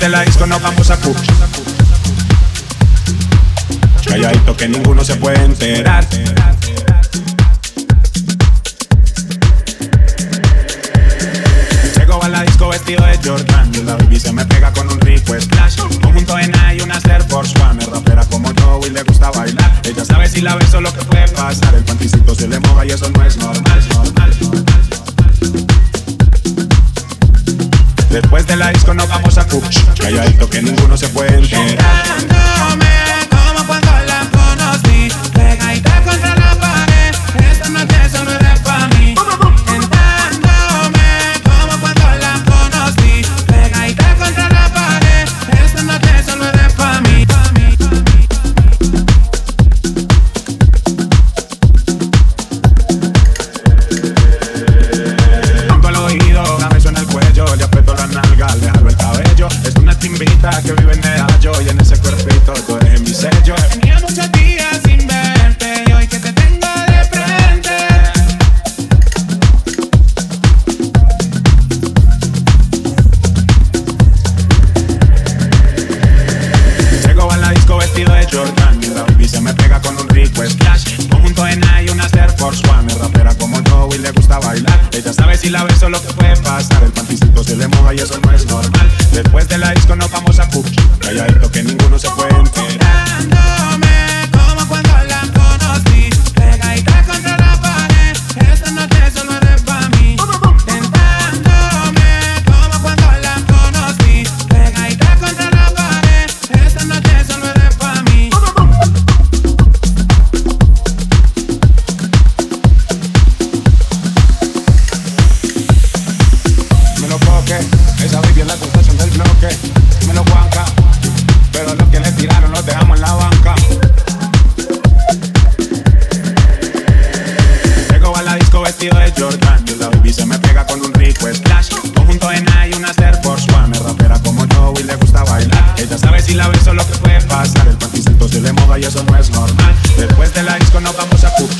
De la disco nos vamos a Cuch. Calladito que ninguno se puede enterar. Llego a la disco vestido de Jordan y la baby se me pega con un rico splash. Conjunto en y una Air Force One. Es rapera como yo y le gusta bailar. Ella sabe si la beso lo que puede pasar. El panticito se le moja y eso no es normal. normal, normal. Después de la disco nos vamos a Cuch. Calladito que ninguno se puede enterar. Si la beso lo que puede pasar. El panticito se le moja y eso no es normal. Después de la disco nos vamos a no me lo guanca. Pero los que le tiraron los dejamos en la banca. Llego a la disco vestido de Jordan. Y la baby se me pega con un rico splash. Conjunto en y unas Air Force One. Es rapera como yo y le gusta bailar. Ella sabe si la beso lo que puede pasar. El pantisento se le moda y eso no es normal. Después de la disco nos vamos a pujar.